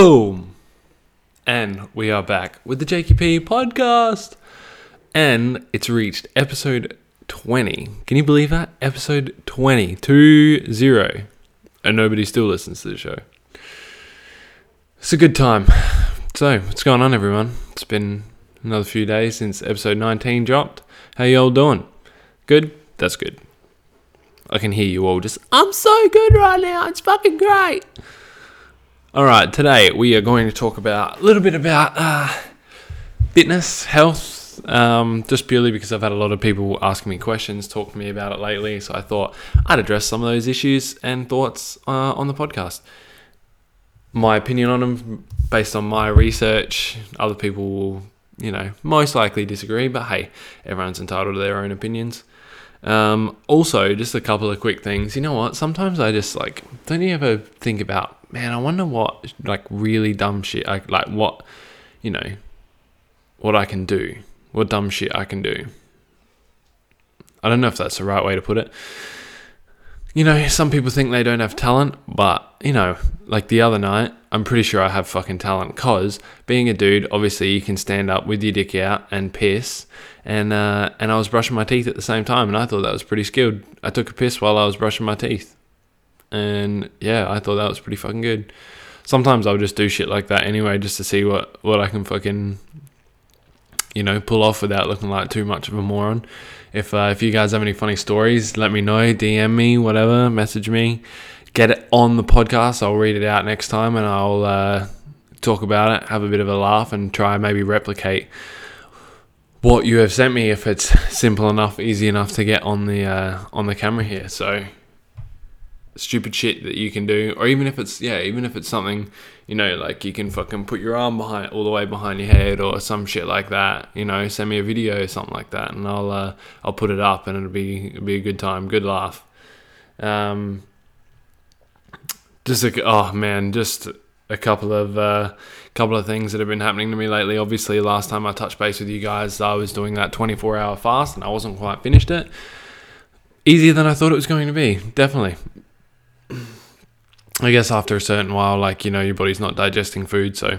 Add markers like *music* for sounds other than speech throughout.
Boom! And we are back with the JKP podcast. And it's reached episode 20. Can you believe that? Episode 20. 2 0. And nobody still listens to the show. It's a good time. So, what's going on, everyone? It's been another few days since episode 19 dropped. How you all doing? Good? That's good. I can hear you all just, I'm so good right now. It's fucking great. All right, today we are going to talk about a little bit about uh, fitness, health, um, just purely because I've had a lot of people asking me questions, talk to me about it lately. So I thought I'd address some of those issues and thoughts uh, on the podcast. My opinion on them, based on my research, other people will, you know, most likely disagree, but hey, everyone's entitled to their own opinions. Um, also, just a couple of quick things. You know what? Sometimes I just like, don't you ever think about man, I wonder what like really dumb shit I like what you know what I can do. What dumb shit I can do. I don't know if that's the right way to put it. You know, some people think they don't have talent, but you know, like the other night, I'm pretty sure I have fucking talent cause being a dude, obviously you can stand up with your dick out and piss and uh, and I was brushing my teeth at the same time and I thought that was pretty skilled. I took a piss while I was brushing my teeth and yeah, I thought that was pretty fucking good. Sometimes I'll just do shit like that anyway, just to see what what I can fucking you know pull off without looking like too much of a moron. If uh, if you guys have any funny stories, let me know. DM me, whatever, message me. Get it on the podcast. I'll read it out next time, and I'll uh, talk about it, have a bit of a laugh, and try maybe replicate what you have sent me if it's *laughs* simple enough, easy enough to get on the uh, on the camera here. So stupid shit that you can do, or even if it's yeah, even if it's something you know, like you can fucking put your arm behind all the way behind your head or some shit like that. You know, send me a video or something like that, and I'll uh, I'll put it up, and it'll be it'll be a good time, good laugh. Um, just a, oh man, just a couple of uh, couple of things that have been happening to me lately. Obviously, last time I touched base with you guys, I was doing that 24 hour fast, and I wasn't quite finished it. Easier than I thought it was going to be, definitely. I guess after a certain while, like you know, your body's not digesting food, so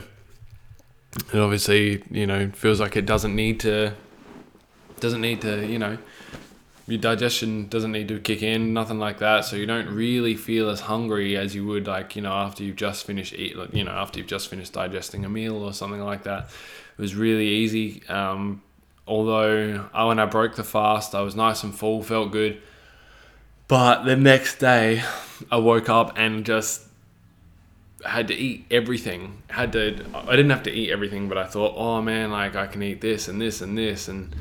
it obviously you know feels like it doesn't need to doesn't need to you know your digestion doesn't need to kick in, nothing like that. So you don't really feel as hungry as you would like you know after you've just finished eat, like, you know after you've just finished digesting a meal or something like that. It was really easy. Um, although I, when I broke the fast, I was nice and full, felt good. But the next day, I woke up and just had to eat everything. Had to. I didn't have to eat everything, but I thought, oh man, like I can eat this and this and this. And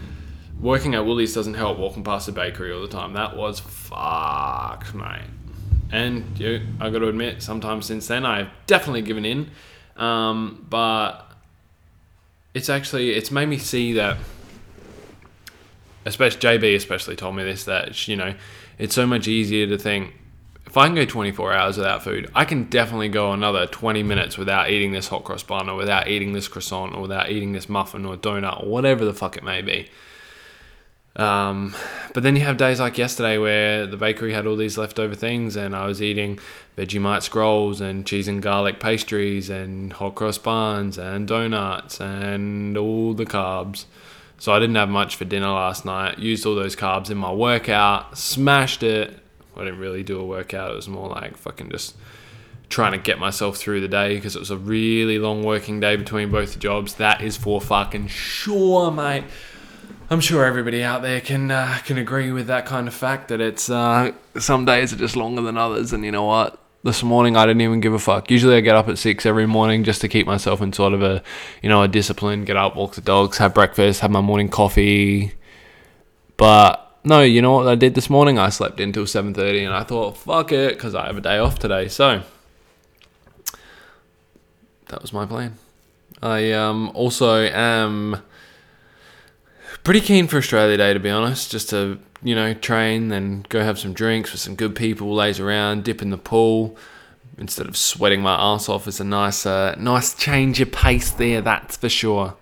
working at Woolies doesn't help. Walking past the bakery all the time, that was fucked, mate. And you, know, I got to admit, sometimes since then I've definitely given in. Um, but it's actually it's made me see that. Especially JB, especially told me this that you know it's so much easier to think if I can go 24 hours without food, I can definitely go another 20 minutes without eating this hot cross bun or without eating this croissant or without eating this muffin or donut or whatever the fuck it may be. Um, but then you have days like yesterday where the bakery had all these leftover things and I was eating Vegemite scrolls and cheese and garlic pastries and hot cross buns and donuts and all the carbs. So I didn't have much for dinner last night. Used all those carbs in my workout, smashed it. I didn't really do a workout. It was more like fucking just trying to get myself through the day because it was a really long working day between both jobs. That is for fucking sure, mate. I'm sure everybody out there can uh, can agree with that kind of fact that it's uh, some days are just longer than others, and you know what? this morning I didn't even give a fuck. Usually I get up at six every morning just to keep myself in sort of a, you know, a discipline. Get up, walk the dogs, have breakfast, have my morning coffee. But no, you know what I did this morning? I slept until seven thirty, and I thought, fuck it, because I have a day off today. So that was my plan. I um, also am pretty keen for Australia Day, to be honest, just to you know, train, then go have some drinks with some good people, laze around, dip in the pool. Instead of sweating my ass off, it's a nice, uh, nice change of pace there. That's for sure.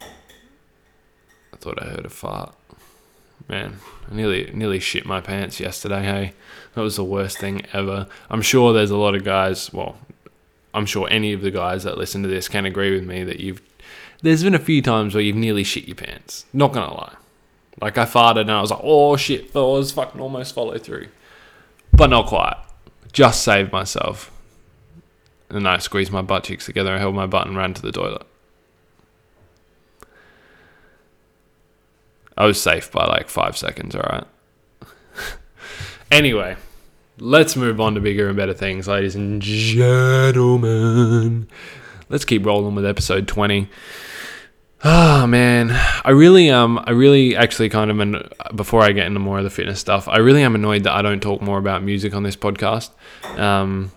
I thought I heard a fart. Man, I nearly, nearly shit my pants yesterday. Hey, that was the worst thing ever. I'm sure there's a lot of guys. Well, I'm sure any of the guys that listen to this can agree with me that you've. There's been a few times where you've nearly shit your pants. Not gonna lie. Like I farted and I was like, oh shit, I was fucking almost follow through. But not quite. Just saved myself. And I squeezed my butt cheeks together and held my butt and ran to the toilet. I was safe by like five seconds, alright? *laughs* anyway, let's move on to bigger and better things, ladies and gentlemen. Let's keep rolling with episode 20. Oh man, I really um I really actually kind of an, before I get into more of the fitness stuff, I really am annoyed that I don't talk more about music on this podcast. Um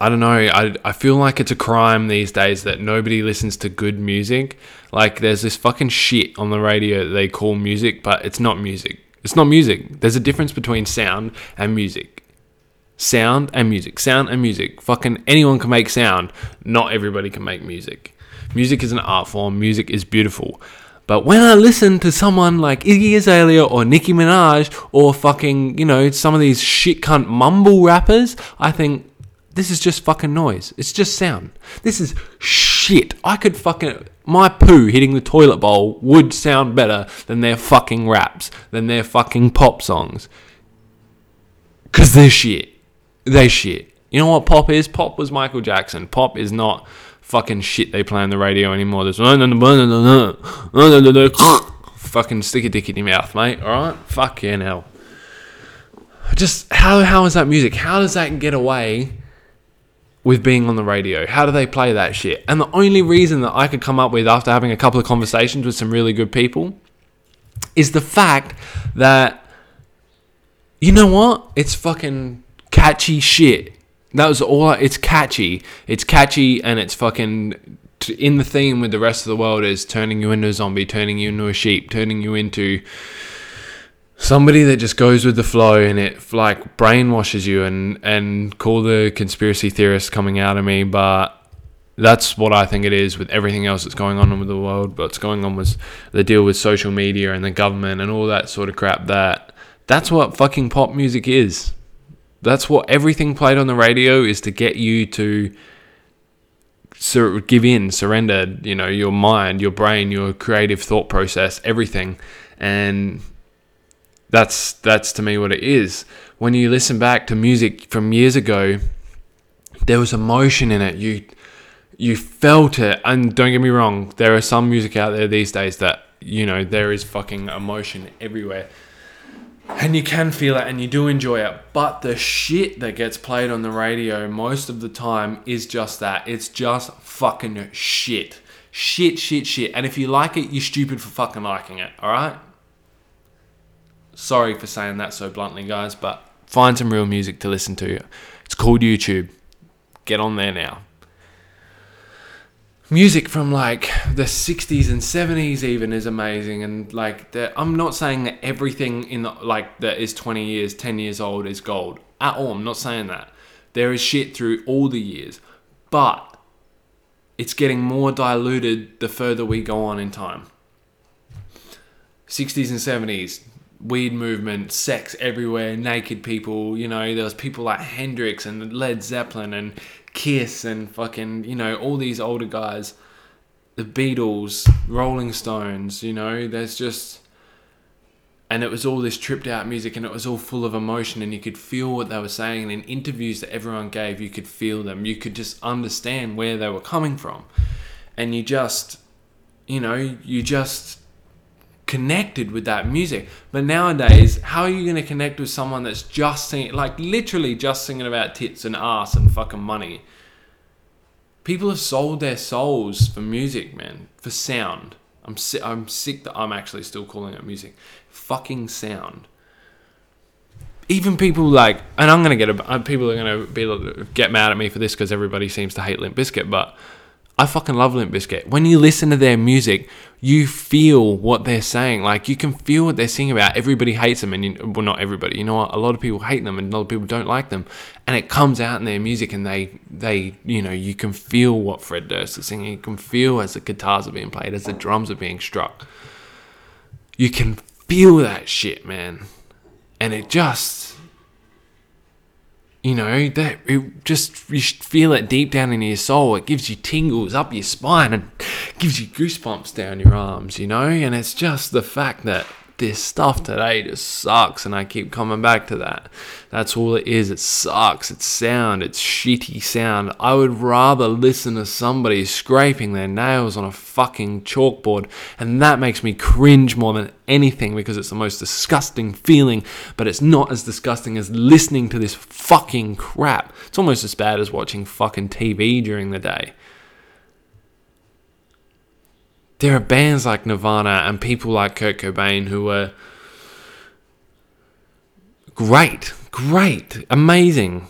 I don't know. I, I feel like it's a crime these days that nobody listens to good music. Like, there's this fucking shit on the radio that they call music, but it's not music. It's not music. There's a difference between sound and music. Sound and music. Sound and music. Fucking anyone can make sound. Not everybody can make music. Music is an art form. Music is beautiful. But when I listen to someone like Iggy Azalea or Nicki Minaj or fucking, you know, some of these shit cunt mumble rappers, I think, this is just fucking noise. It's just sound. This is shit. I could fucking. My poo hitting the toilet bowl would sound better than their fucking raps, than their fucking pop songs. Because they're shit. They shit. You know what pop is? Pop was Michael Jackson. Pop is not fucking shit they play on the radio anymore. There's fucking stick a dick in your mouth, mate. Alright? Fuck yeah, now. Just how how is that music? How does that get away with being on the radio? How do they play that shit? And the only reason that I could come up with after having a couple of conversations with some really good people is the fact that you know what? It's fucking catchy shit. That was all. It's catchy. It's catchy, and it's fucking in the theme with the rest of the world is turning you into a zombie, turning you into a sheep, turning you into somebody that just goes with the flow and it like brainwashes you and and call the conspiracy theorists coming out of me but that's what I think it is with everything else that's going on with the world what's going on with the deal with social media and the government and all that sort of crap that that's what fucking pop music is. That's what everything played on the radio is to get you to sur- give in surrender you know your mind your brain your creative thought process everything. And that's that's to me what it is. When you listen back to music from years ago, there was emotion in it. You you felt it, and don't get me wrong, there are some music out there these days that you know there is fucking emotion everywhere. And you can feel it and you do enjoy it. But the shit that gets played on the radio most of the time is just that. It's just fucking shit. Shit, shit, shit. And if you like it, you're stupid for fucking liking it, alright? Sorry for saying that so bluntly, guys, but find some real music to listen to. It's called YouTube. Get on there now. Music from like the 60s and 70s even is amazing and like I'm not saying that everything in the, like that is 20 years, 10 years old is gold at all. I'm not saying that. There is shit through all the years, but it's getting more diluted the further we go on in time. 60s and 70s, weed movement, sex everywhere, naked people. You know, there was people like Hendrix and Led Zeppelin and Kiss and fucking you know all these older guys, the Beatles, Rolling Stones. You know, there's just. And it was all this tripped out music, and it was all full of emotion, and you could feel what they were saying. And in interviews that everyone gave, you could feel them. You could just understand where they were coming from, and you just, you know, you just connected with that music. But nowadays, how are you going to connect with someone that's just singing, like literally just singing about tits and ass and fucking money? People have sold their souls for music, man, for sound. I'm si- I'm sick that I'm actually still calling it music. Fucking sound. Even people like, and I'm gonna get a, uh, people are gonna be get mad at me for this because everybody seems to hate Limp Bizkit, but I fucking love Limp Bizkit. When you listen to their music, you feel what they're saying. Like you can feel what they're singing about. Everybody hates them, and you, well, not everybody. You know what? A lot of people hate them, and a lot of people don't like them. And it comes out in their music, and they, they, you know, you can feel what Fred Durst is singing. You can feel as the guitars are being played, as the drums are being struck. You can feel that shit, man, and it just you know that it just you feel it deep down in your soul. It gives you tingles up your spine and gives you goosebumps down your arms you know? And it's just the fact that this stuff today just sucks and I keep coming back to that. That's all it is. It sucks. It's sound. It's shitty sound. I would rather listen to somebody scraping their nails on a fucking chalkboard and that makes me cringe more than anything because it's the most disgusting feeling, but it's not as disgusting as listening to this fucking crap. It's almost as bad as watching fucking TV during the day there are bands like Nirvana and people like Kurt Cobain who are great, great, amazing.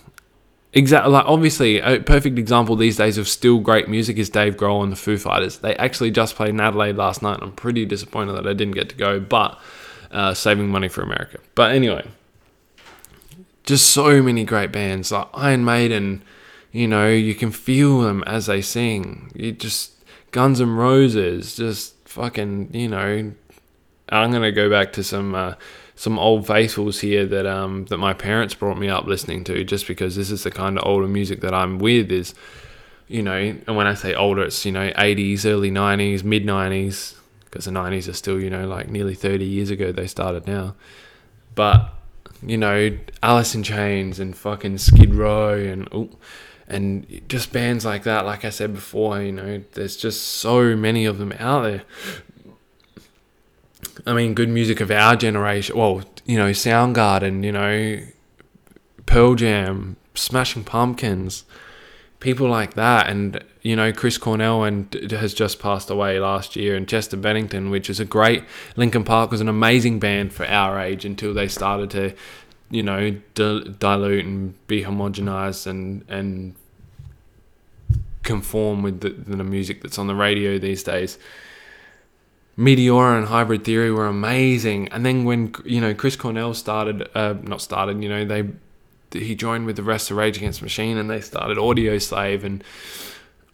Exactly. Like obviously, a perfect example these days of still great music is Dave Grohl and the Foo Fighters. They actually just played in Adelaide last night. I'm pretty disappointed that I didn't get to go, but uh, saving money for America. But anyway, just so many great bands like Iron Maiden. You know, you can feel them as they sing. You just Guns N' Roses, just fucking, you know. I'm gonna go back to some uh, some old faithfuls here that um that my parents brought me up listening to, just because this is the kind of older music that I'm with. Is you know, and when I say older, it's you know 80s, early 90s, mid 90s, because the 90s are still you know like nearly 30 years ago they started now. But you know, Alice in Chains and fucking Skid Row and. Ooh, and just bands like that like i said before you know there's just so many of them out there. I mean good music of our generation well you know soundgarden you know pearl jam smashing pumpkins people like that. And you know chris cornell and has just passed away last year and chester bennington which is a great linkin park was an amazing band for our age until they started to you know, di- dilute and be homogenized and and conform with the, the music that's on the radio these days. Meteora and Hybrid Theory were amazing, and then when you know Chris Cornell started, uh, not started, you know they he joined with the rest of Rage Against Machine, and they started Audioslave, and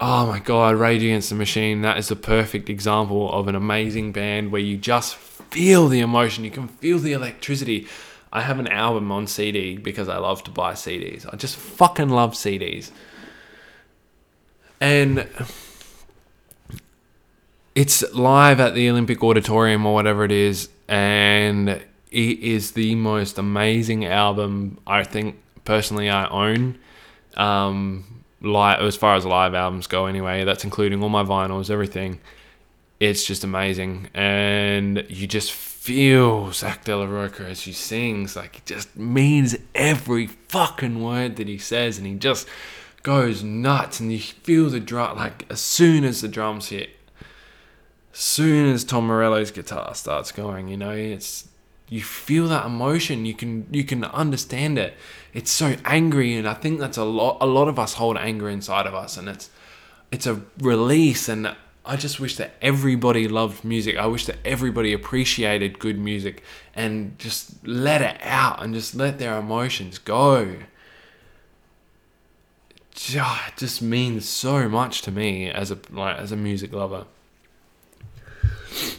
oh my god, Rage Against the Machine, that is a perfect example of an amazing band where you just feel the emotion, you can feel the electricity. I have an album on CD because I love to buy CDs. I just fucking love CDs. And it's live at the Olympic Auditorium or whatever it is, and it is the most amazing album I think personally I own. Um, live as far as live albums go, anyway. That's including all my vinyls, everything. It's just amazing, and you just feel Zack de la Rocha as he sings. Like he just means every fucking word that he says, and he just goes nuts, and you feel the drum. Like as soon as the drums hit, as soon as Tom Morello's guitar starts going, you know, it's you feel that emotion. You can you can understand it. It's so angry, and I think that's a lot. A lot of us hold anger inside of us, and it's it's a release and I just wish that everybody loved music. I wish that everybody appreciated good music and just let it out and just let their emotions go. It just means so much to me as a like as a music lover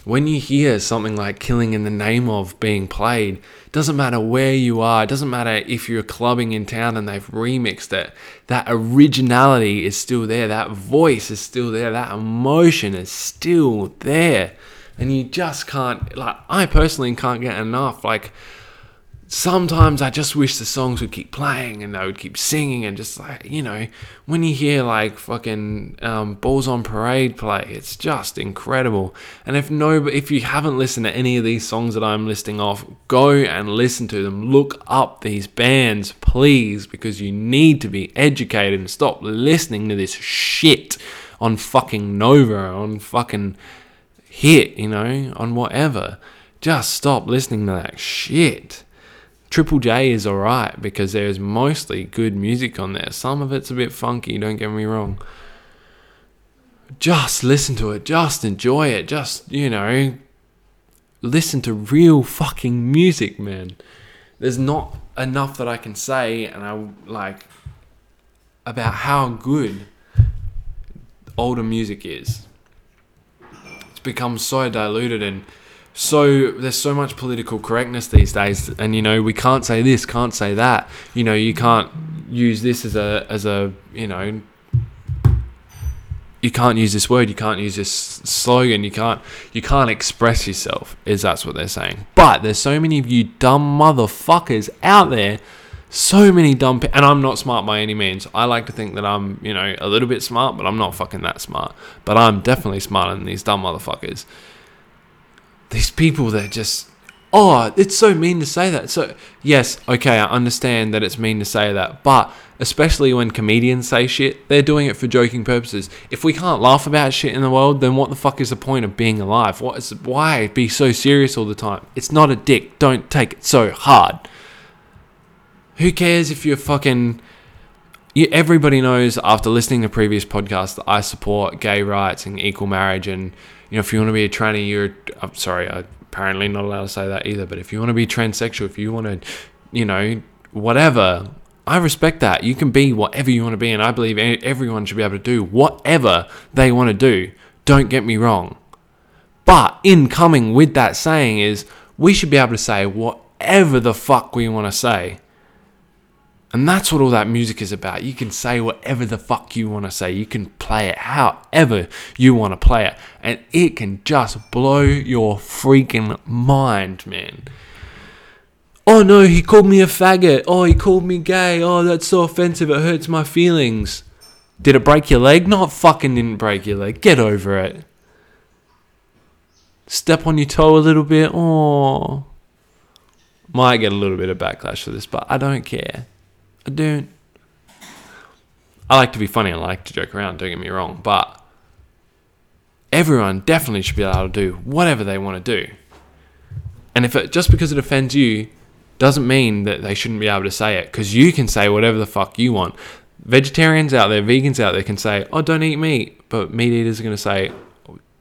when you hear something like killing in the name of being played, doesn't matter where you are, it doesn't matter if you're clubbing in town and they've remixed it, that originality is still there, that voice is still there, that emotion is still there. And you just can't, like, I personally can't get enough. Like, sometimes I just wish the songs would keep playing and they would keep singing and just like you know when you hear like fucking um, Bulls on Parade play, it's just incredible. And if no, if you haven't listened to any of these songs that I'm listing off, go and listen to them. Look up these bands, please, because you need to be educated and stop listening to this shit on fucking Nova, on fucking hit, you know, on whatever. Just stop listening to that shit. Triple J is alright because there's mostly good music on there. Some of it's a bit funky, don't get me wrong. Just listen to it, just enjoy it, just, you know, listen to real fucking music, man. There's not enough that I can say, and I like about how good older music is. It's become so diluted and so there's so much political correctness these days and you know we can't say this can't say that you know you can't use this as a as a you know you can't use this word you can't use this slogan you can't you can't express yourself is that's what they're saying but there's so many of you dumb motherfuckers out there so many dumb pe- and I'm not smart by any means. I like to think that I'm, you know, a little bit smart, but I'm not fucking that smart. But I'm definitely smarter than these dumb motherfuckers. These people that just oh, it's so mean to say that. So yes, okay, I understand that it's mean to say that, but especially when comedians say shit, they're doing it for joking purposes. If we can't laugh about shit in the world, then what the fuck is the point of being alive? What is why be so serious all the time? It's not a dick. Don't take it so hard. Who cares if you're fucking. Everybody knows after listening to previous podcasts that I support gay rights and equal marriage. And, you know, if you want to be a tranny, you're. I'm sorry, I'm apparently not allowed to say that either. But if you want to be transsexual, if you want to, you know, whatever, I respect that. You can be whatever you want to be. And I believe everyone should be able to do whatever they want to do. Don't get me wrong. But in coming with that saying is we should be able to say whatever the fuck we want to say. And that's what all that music is about. You can say whatever the fuck you want to say. You can play it however you want to play it. And it can just blow your freaking mind, man. Oh no, he called me a faggot. Oh, he called me gay. Oh, that's so offensive. It hurts my feelings. Did it break your leg? Not fucking didn't break your leg. Get over it. Step on your toe a little bit. Oh. Might get a little bit of backlash for this, but I don't care. I don't. I like to be funny. I like to joke around. Don't get me wrong, but everyone definitely should be able to do whatever they want to do. And if it just because it offends you, doesn't mean that they shouldn't be able to say it. Because you can say whatever the fuck you want. Vegetarians out there, vegans out there can say, "Oh, don't eat meat," but meat eaters are going to say,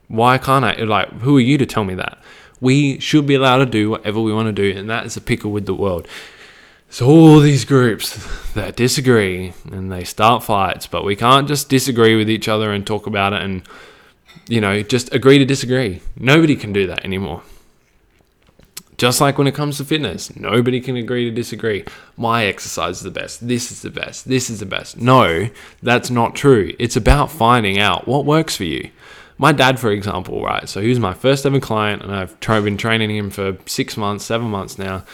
"Why can't I?" Like, who are you to tell me that? We should be allowed to do whatever we want to do, and that is a pickle with the world. So all these groups that disagree and they start fights, but we can't just disagree with each other and talk about it and you know just agree to disagree. Nobody can do that anymore. Just like when it comes to fitness, nobody can agree to disagree. My exercise is the best. This is the best. This is the best. No, that's not true. It's about finding out what works for you. My dad, for example, right? So he was my first ever client, and I've been training him for six months, seven months now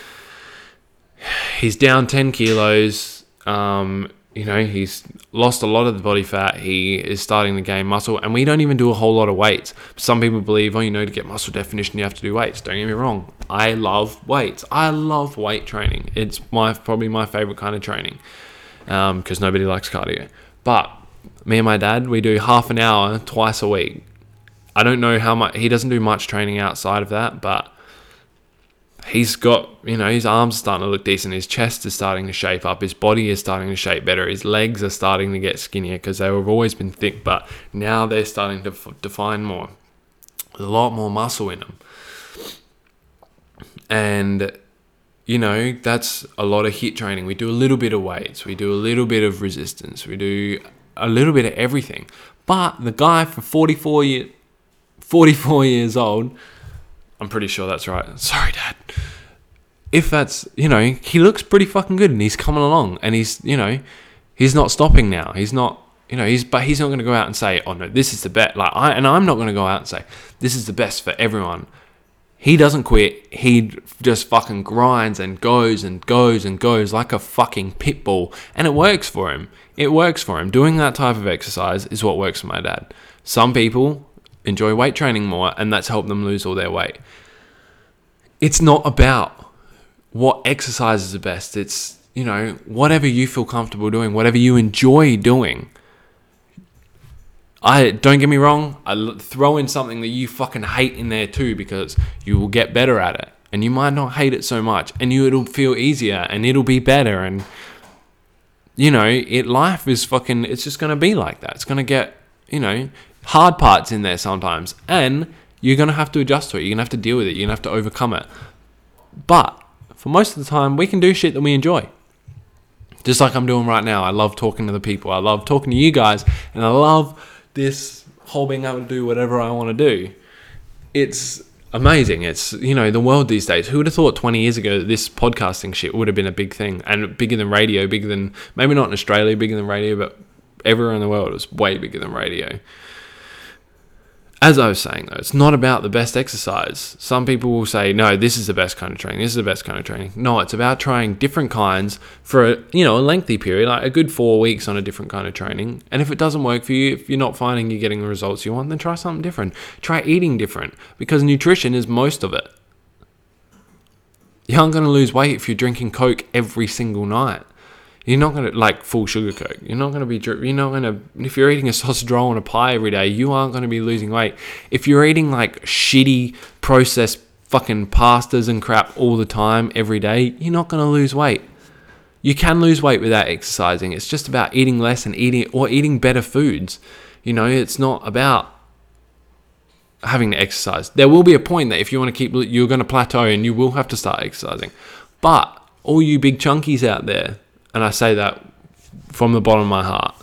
he's down 10 kilos. Um, you know, he's lost a lot of the body fat. He is starting to gain muscle, and we don't even do a whole lot of weights. Some people believe, oh, you know, to get muscle definition, you have to do weights. Don't get me wrong. I love weights. I love weight training. It's my probably my favorite kind of training because um, nobody likes cardio. But me and my dad, we do half an hour twice a week. I don't know how much he doesn't do much training outside of that, but he's got, you know, his arms are starting to look decent. His chest is starting to shape up. His body is starting to shape better. His legs are starting to get skinnier because they have always been thick, but now they're starting to f- define more. A lot more muscle in them. And, you know, that's a lot of HIIT training. We do a little bit of weights, we do a little bit of resistance, we do a little bit of everything. But the guy for 44 years, 44 years old, I'm pretty sure that's right. *laughs* Sorry, Dad. If that's, you know, he looks pretty fucking good and he's coming along and he's, you know, he's not stopping now. He's not, you know, he's, but he's not going to go out and say, oh no, this is the best. Like, I, and I'm not going to go out and say, this is the best for everyone. He doesn't quit. He just fucking grinds and goes and goes and goes like a fucking pit bull. And it works for him. It works for him. Doing that type of exercise is what works for my dad. Some people enjoy weight training more, and that's helped them lose all their weight. It's not about what exercise is the best. It's, you know, whatever you feel comfortable doing, whatever you enjoy doing. I don't get me wrong, I throw in something that you fucking hate in there too because you will get better at it. And you might not hate it so much and you it'll feel easier and it'll be better and you know, it life is fucking it's just going to be like that. It's going to get, you know, hard parts in there sometimes, and you're going to have to adjust to it. You're going to have to deal with it. You're going to have to overcome it. But for most of the time, we can do shit that we enjoy. Just like I'm doing right now. I love talking to the people. I love talking to you guys, and I love this whole being able to do whatever I want to do. It's amazing. It's you know the world these days. Who would have thought 20 years ago that this podcasting shit would have been a big thing and bigger than radio, bigger than maybe not in Australia, bigger than radio, but everywhere in the world is way bigger than radio. As I was saying though, it's not about the best exercise. Some people will say, "No, this is the best kind of training. This is the best kind of training." No, it's about trying different kinds for a, you know a lengthy period, like a good four weeks on a different kind of training. And if it doesn't work for you, if you're not finding you're getting the results you want, then try something different. Try eating different because nutrition is most of it. You aren't going to lose weight if you're drinking Coke every single night. You're not gonna like full sugar coke. You're not gonna be. You're not gonna. If you're eating a sausage roll and a pie every day, you aren't gonna be losing weight. If you're eating like shitty processed fucking pastas and crap all the time every day, you're not gonna lose weight. You can lose weight without exercising. It's just about eating less and eating or eating better foods. You know, it's not about having to exercise. There will be a point that if you want to keep, you're going to plateau and you will have to start exercising. But all you big chunkies out there and I say that from the bottom of my heart.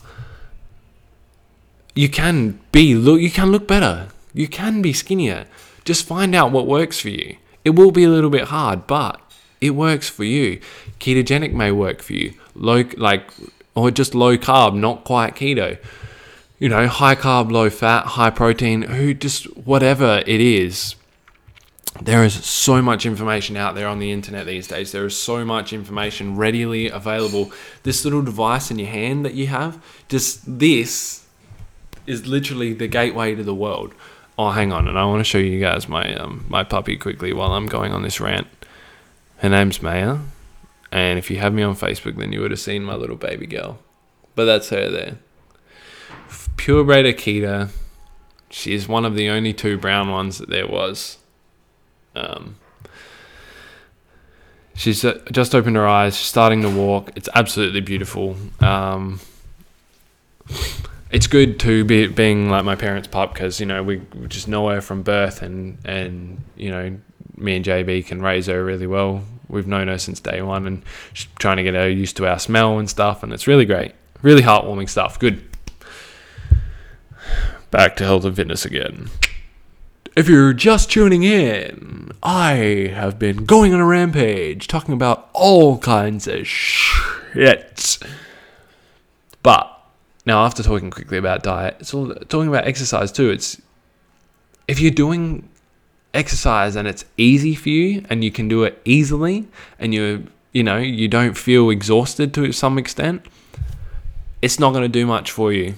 You can be look you can look better. You can be skinnier. Just find out what works for you. It will be a little bit hard, but it works for you. Ketogenic may work for you. Low like or just low carb, not quite keto. You know, high carb, low fat, high protein, who just whatever it is, there is so much information out there on the internet these days. There is so much information readily available. This little device in your hand that you have, just this is literally the gateway to the world. Oh, hang on, and I want to show you guys my um, my puppy quickly while I'm going on this rant. Her name's Maya, and if you have me on Facebook, then you would have seen my little baby girl. But that's her there. Purebred Akita. She's one of the only two brown ones that there was um, she's uh, just opened her eyes. She's starting to walk. It's absolutely beautiful. Um, it's good to be being like my parents' pup because you know we, we just know her from birth, and and you know me and JB can raise her really well. We've known her since day one, and she's trying to get her used to our smell and stuff, and it's really great, really heartwarming stuff. Good. Back to health and fitness again. If you're just tuning in, I have been going on a rampage talking about all kinds of shit. But now, after talking quickly about diet, it's all talking about exercise too. It's if you're doing exercise and it's easy for you and you can do it easily and you you know you don't feel exhausted to some extent, it's not going to do much for you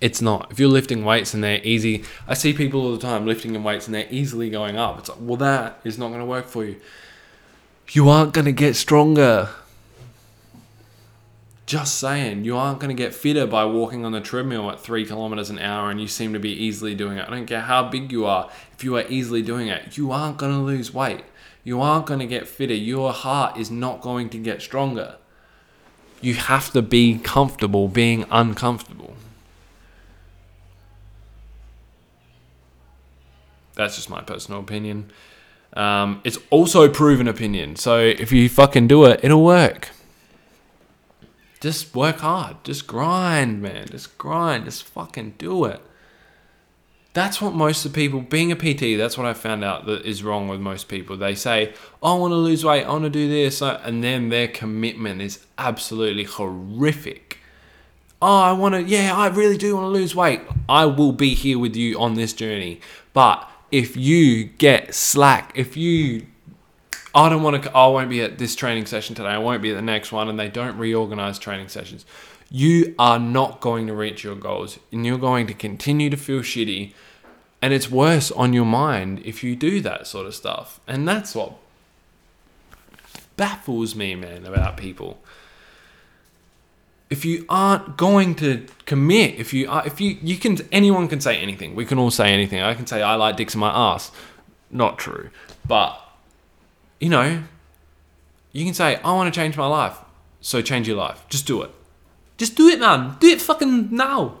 it's not. If you're lifting weights and they're easy, I see people all the time lifting in weights and they're easily going up. It's like, well, that is not going to work for you. You aren't going to get stronger. Just saying, you aren't going to get fitter by walking on the treadmill at three kilometers an hour and you seem to be easily doing it. I don't care how big you are, if you are easily doing it, you aren't going to lose weight. You aren't going to get fitter. Your heart is not going to get stronger. You have to be comfortable being uncomfortable. That's just my personal opinion. Um, it's also proven opinion. So if you fucking do it, it'll work. Just work hard. Just grind, man. Just grind. Just fucking do it. That's what most of the people, being a PT, that's what I found out that is wrong with most people. They say, oh, I want to lose weight, I want to do this. And then their commitment is absolutely horrific. Oh, I want to, yeah, I really do want to lose weight. I will be here with you on this journey. But if you get slack, if you I don't want to I won't be at this training session today, I won't be at the next one and they don't reorganize training sessions, you are not going to reach your goals and you're going to continue to feel shitty and it's worse on your mind if you do that sort of stuff. And that's what baffles me, man, about people if you aren't going to commit, if you are, if you you can anyone can say anything. We can all say anything. I can say I like dicks in my ass. Not true, but you know, you can say I want to change my life. So change your life. Just do it. Just do it, man. Do it fucking now.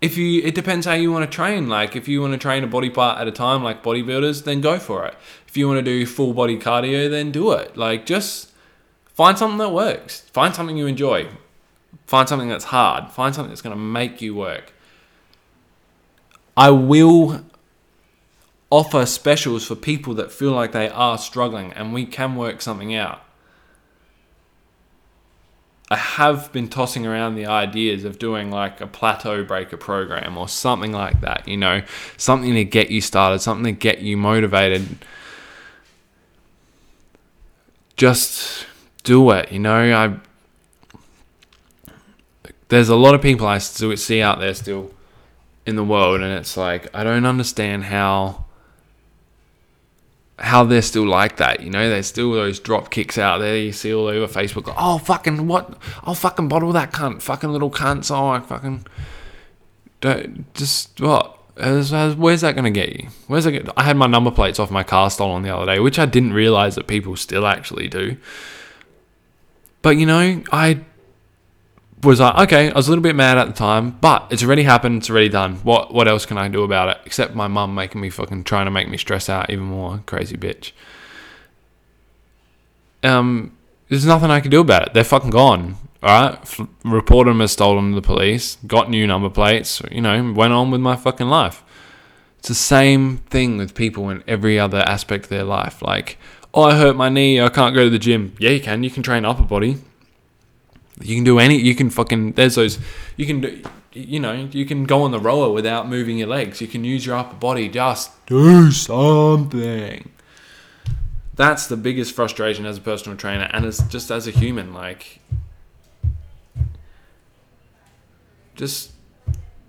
If you, it depends how you want to train. Like, if you want to train a body part at a time, like bodybuilders, then go for it. If you want to do full body cardio, then do it. Like, just Find something that works. Find something you enjoy. Find something that's hard. Find something that's going to make you work. I will offer specials for people that feel like they are struggling and we can work something out. I have been tossing around the ideas of doing like a plateau breaker program or something like that, you know, something to get you started, something to get you motivated. Just do it, you know. I there's a lot of people I still see out there still in the world and it's like I don't understand how how they're still like that. You know, there's still those drop kicks out there you see all over Facebook. oh, fucking what? I'll fucking bottle that cunt. Fucking little cunts. Oh, I fucking. Don't, just what? Where's that going to get you? Where's it? I had my number plates off my car stolen the other day, which I didn't realize that people still actually do. But you know, I was like, okay, I was a little bit mad at the time, but it's already happened. It's already done. What what else can I do about it? Except my mum making me fucking trying to make me stress out even more. Crazy bitch. Um, there's nothing I can do about it. They're fucking gone. All right, F- reported them as stolen to the police. Got new number plates. You know, went on with my fucking life. It's the same thing with people in every other aspect of their life. Like, oh, I hurt my knee. I can't go to the gym. Yeah, you can. You can train upper body you can do any. You can fucking. There's those. You can do. You know, you can go on the rower without moving your legs. You can use your upper body. Just do something. That's the biggest frustration as a personal trainer, and as just as a human. Like, just,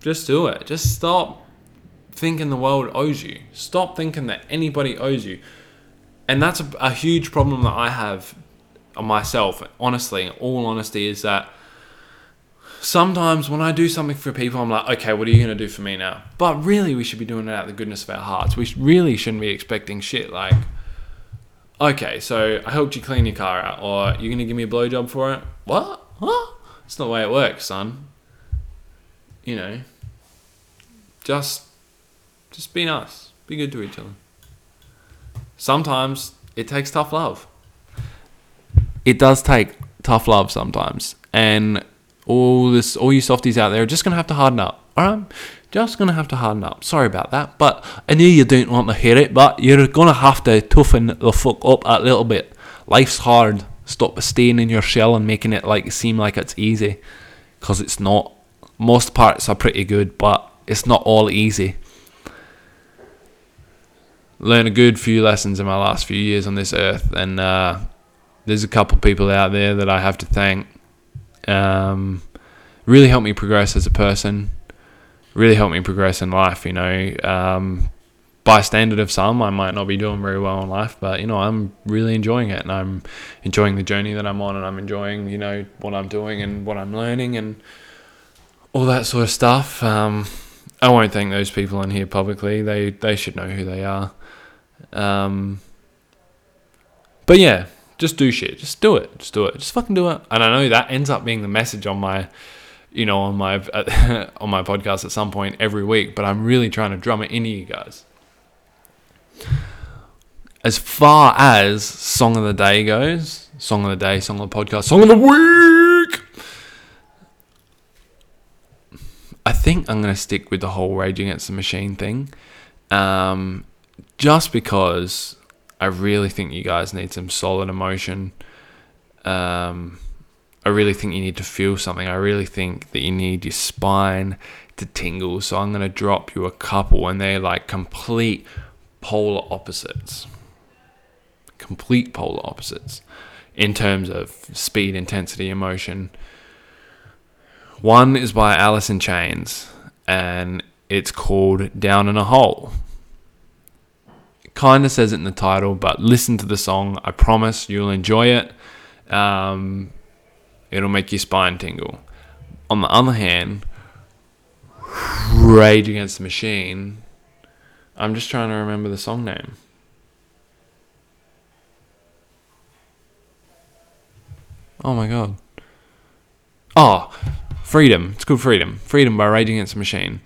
just do it. Just stop thinking the world owes you. Stop thinking that anybody owes you. And that's a, a huge problem that I have myself, honestly, all honesty, is that sometimes when I do something for people, I'm like, okay, what are you going to do for me now? But really, we should be doing it out of the goodness of our hearts. We really shouldn't be expecting shit like, okay, so I helped you clean your car out, or you're going to give me a blowjob for it? What? Huh? It's not the way it works, son. You know, just, just be nice. Be good to each other. Sometimes it takes tough love it does take tough love sometimes, and all this, all you softies out there are just gonna have to harden up. All right, just gonna have to harden up. Sorry about that, but I know you don't want to hear it, but you're gonna have to toughen the fuck up a little bit. Life's hard. Stop staying in your shell and making it like seem like it's easy, because it's not. Most parts are pretty good, but it's not all easy. Learned a good few lessons in my last few years on this earth, and uh, there's a couple people out there that I have to thank. Um, really helped me progress as a person. Really helped me progress in life. You know, um, by standard of some, I might not be doing very well in life, but you know, I'm really enjoying it, and I'm enjoying the journey that I'm on, and I'm enjoying you know what I'm doing and what I'm learning and all that sort of stuff. Um, I won't thank those people in here publicly. They they should know who they are. Um, but yeah, just do shit. Just do it. Just do it. Just fucking do it. And I know that ends up being the message on my, you know, on my *laughs* on my podcast at some point every week. But I'm really trying to drum it into you guys. As far as song of the day goes, song of the day, song of the podcast, song of the week. I think I'm gonna stick with the whole Rage Against the Machine thing, um, just because I really think you guys need some solid emotion. Um, I really think you need to feel something. I really think that you need your spine to tingle. So I'm going to drop you a couple, and they're like complete polar opposites. Complete polar opposites in terms of speed, intensity, emotion. One is by Alice in Chains, and it's called Down in a Hole kind of says it in the title, but listen to the song. I promise you'll enjoy it. Um, it'll make your spine tingle. On the other hand, Rage Against the Machine. I'm just trying to remember the song name. Oh my god. Oh, Freedom. It's called Freedom. Freedom by Rage Against the Machine.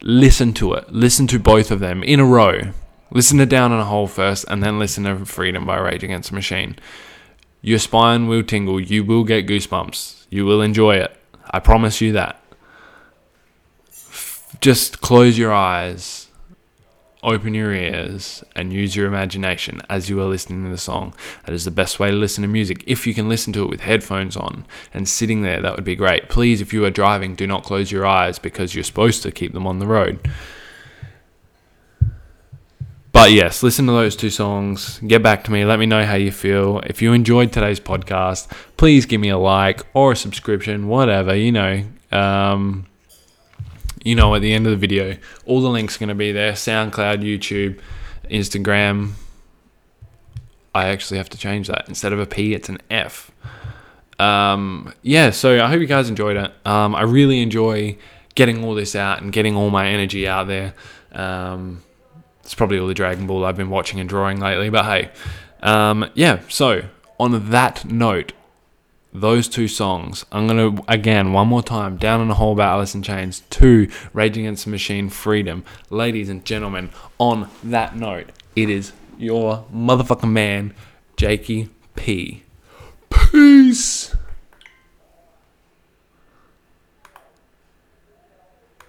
Listen to it. Listen to both of them in a row. Listen to Down in a Hole first, and then listen to Freedom by Rage Against the Machine. Your spine will tingle. You will get goosebumps. You will enjoy it. I promise you that. Just close your eyes open your ears and use your imagination as you are listening to the song. That is the best way to listen to music. If you can listen to it with headphones on and sitting there, that would be great. Please, if you are driving, do not close your eyes because you're supposed to keep them on the road. But yes, listen to those two songs. Get back to me. Let me know how you feel. If you enjoyed today's podcast, please give me a like or a subscription, whatever, you know. Um, you know, at the end of the video, all the links are going to be there SoundCloud, YouTube, Instagram. I actually have to change that. Instead of a P, it's an F. Um, yeah, so I hope you guys enjoyed it. Um, I really enjoy getting all this out and getting all my energy out there. Um, it's probably all the Dragon Ball I've been watching and drawing lately, but hey. Um, yeah, so on that note, those two songs, I'm going to, again, one more time, Down in a Hole about Alice in Chains, two, Rage Against the Machine, Freedom. Ladies and gentlemen, on that note, it is your motherfucking man, Jakey P. Peace!